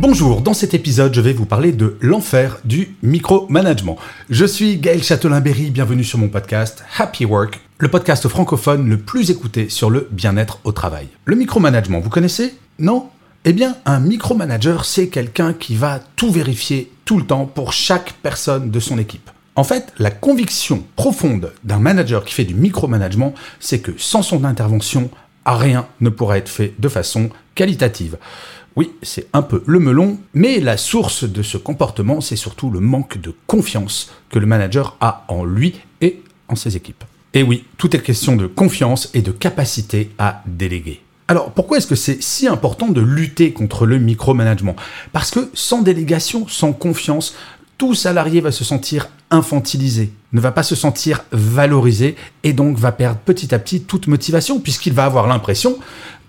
Bonjour, dans cet épisode, je vais vous parler de l'enfer du micromanagement. Je suis Gaël Châtelain-Berry, bienvenue sur mon podcast Happy Work, le podcast francophone le plus écouté sur le bien-être au travail. Le micromanagement, vous connaissez? Non? Eh bien, un micromanager, c'est quelqu'un qui va tout vérifier tout le temps pour chaque personne de son équipe. En fait, la conviction profonde d'un manager qui fait du micromanagement, c'est que sans son intervention, rien ne pourra être fait de façon qualitative. Oui, c'est un peu le melon, mais la source de ce comportement, c'est surtout le manque de confiance que le manager a en lui et en ses équipes. Et oui, tout est question de confiance et de capacité à déléguer. Alors pourquoi est-ce que c'est si important de lutter contre le micromanagement? Parce que sans délégation, sans confiance, tout salarié va se sentir infantilisé, ne va pas se sentir valorisé et donc va perdre petit à petit toute motivation puisqu'il va avoir l'impression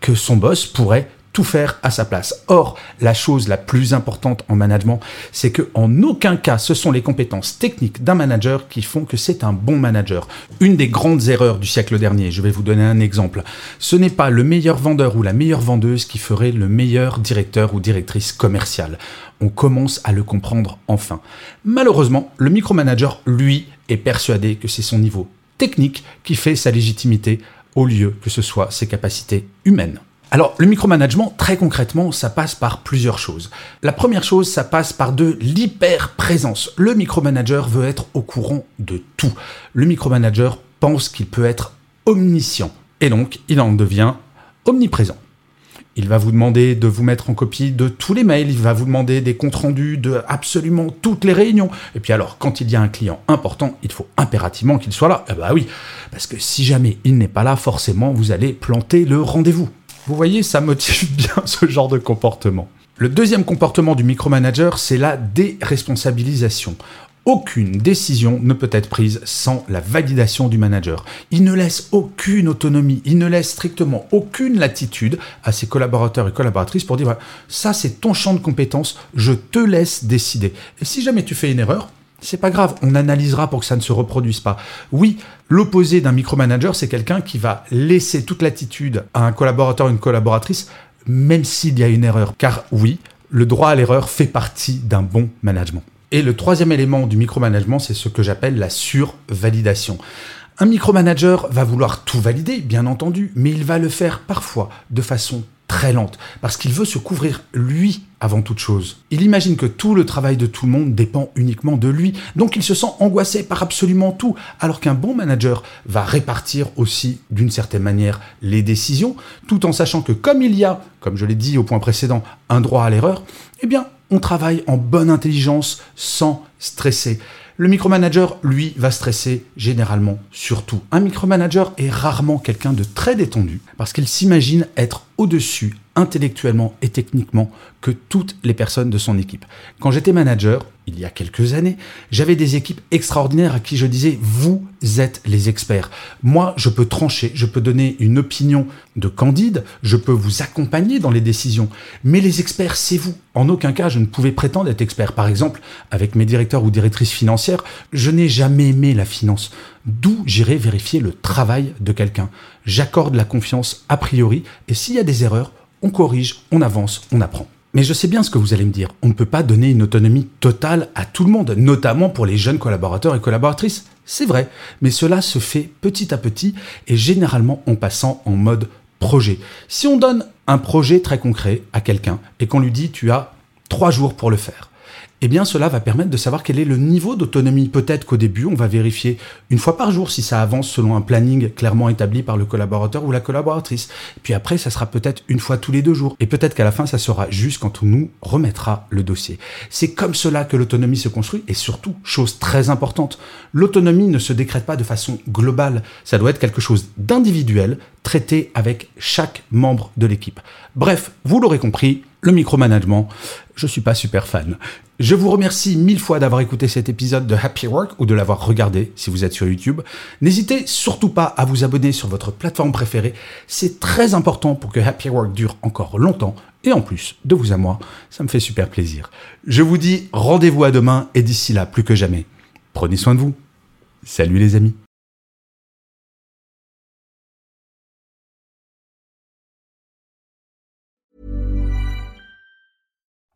que son boss pourrait faire à sa place. Or, la chose la plus importante en management, c'est que en aucun cas ce sont les compétences techniques d'un manager qui font que c'est un bon manager. Une des grandes erreurs du siècle dernier, je vais vous donner un exemple. Ce n'est pas le meilleur vendeur ou la meilleure vendeuse qui ferait le meilleur directeur ou directrice commerciale. On commence à le comprendre enfin. Malheureusement, le micromanager, lui, est persuadé que c'est son niveau technique qui fait sa légitimité au lieu que ce soit ses capacités humaines. Alors, le micromanagement, très concrètement, ça passe par plusieurs choses. La première chose, ça passe par de l'hyper-présence. Le micromanager veut être au courant de tout. Le micromanager pense qu'il peut être omniscient. Et donc, il en devient omniprésent. Il va vous demander de vous mettre en copie de tous les mails, il va vous demander des comptes rendus de absolument toutes les réunions. Et puis alors, quand il y a un client important, il faut impérativement qu'il soit là. Eh bah oui, parce que si jamais il n'est pas là, forcément, vous allez planter le rendez-vous. Vous voyez, ça motive bien ce genre de comportement. Le deuxième comportement du micromanager, c'est la déresponsabilisation. Aucune décision ne peut être prise sans la validation du manager. Il ne laisse aucune autonomie, il ne laisse strictement aucune latitude à ses collaborateurs et collaboratrices pour dire ça c'est ton champ de compétences, je te laisse décider. Et si jamais tu fais une erreur, c'est pas grave, on analysera pour que ça ne se reproduise pas. Oui, l'opposé d'un micromanager, c'est quelqu'un qui va laisser toute l'attitude à un collaborateur ou une collaboratrice, même s'il y a une erreur. Car oui, le droit à l'erreur fait partie d'un bon management. Et le troisième élément du micromanagement, c'est ce que j'appelle la survalidation. Un micromanager va vouloir tout valider, bien entendu, mais il va le faire parfois de façon très lente, parce qu'il veut se couvrir lui avant toute chose. Il imagine que tout le travail de tout le monde dépend uniquement de lui, donc il se sent angoissé par absolument tout, alors qu'un bon manager va répartir aussi d'une certaine manière les décisions, tout en sachant que comme il y a, comme je l'ai dit au point précédent, un droit à l'erreur, eh bien, on travaille en bonne intelligence sans stresser. Le micromanager, lui, va stresser généralement surtout. Un micromanager est rarement quelqu'un de très détendu parce qu'il s'imagine être au-dessus intellectuellement et techniquement que toutes les personnes de son équipe. Quand j'étais manager, il y a quelques années, j'avais des équipes extraordinaires à qui je disais vous êtes les experts. Moi, je peux trancher, je peux donner une opinion de candide, je peux vous accompagner dans les décisions, mais les experts, c'est vous. En aucun cas, je ne pouvais prétendre être expert. Par exemple, avec mes directeurs ou directrices financières, je n'ai jamais aimé la finance. D'où j'irai vérifier le travail de quelqu'un. J'accorde la confiance a priori, et s'il y a des erreurs, on corrige, on avance, on apprend. Mais je sais bien ce que vous allez me dire. On ne peut pas donner une autonomie totale à tout le monde, notamment pour les jeunes collaborateurs et collaboratrices. C'est vrai, mais cela se fait petit à petit et généralement en passant en mode projet. Si on donne un projet très concret à quelqu'un et qu'on lui dit tu as trois jours pour le faire, eh bien cela va permettre de savoir quel est le niveau d'autonomie. Peut-être qu'au début, on va vérifier une fois par jour si ça avance selon un planning clairement établi par le collaborateur ou la collaboratrice. Puis après, ça sera peut-être une fois tous les deux jours. Et peut-être qu'à la fin, ça sera juste quand on nous remettra le dossier. C'est comme cela que l'autonomie se construit. Et surtout, chose très importante, l'autonomie ne se décrète pas de façon globale. Ça doit être quelque chose d'individuel, traiter avec chaque membre de l'équipe. Bref, vous l'aurez compris, le micromanagement, je suis pas super fan. Je vous remercie mille fois d'avoir écouté cet épisode de Happy Work ou de l'avoir regardé si vous êtes sur YouTube. N'hésitez surtout pas à vous abonner sur votre plateforme préférée. C'est très important pour que Happy Work dure encore longtemps. Et en plus, de vous à moi, ça me fait super plaisir. Je vous dis rendez-vous à demain et d'ici là, plus que jamais, prenez soin de vous. Salut les amis.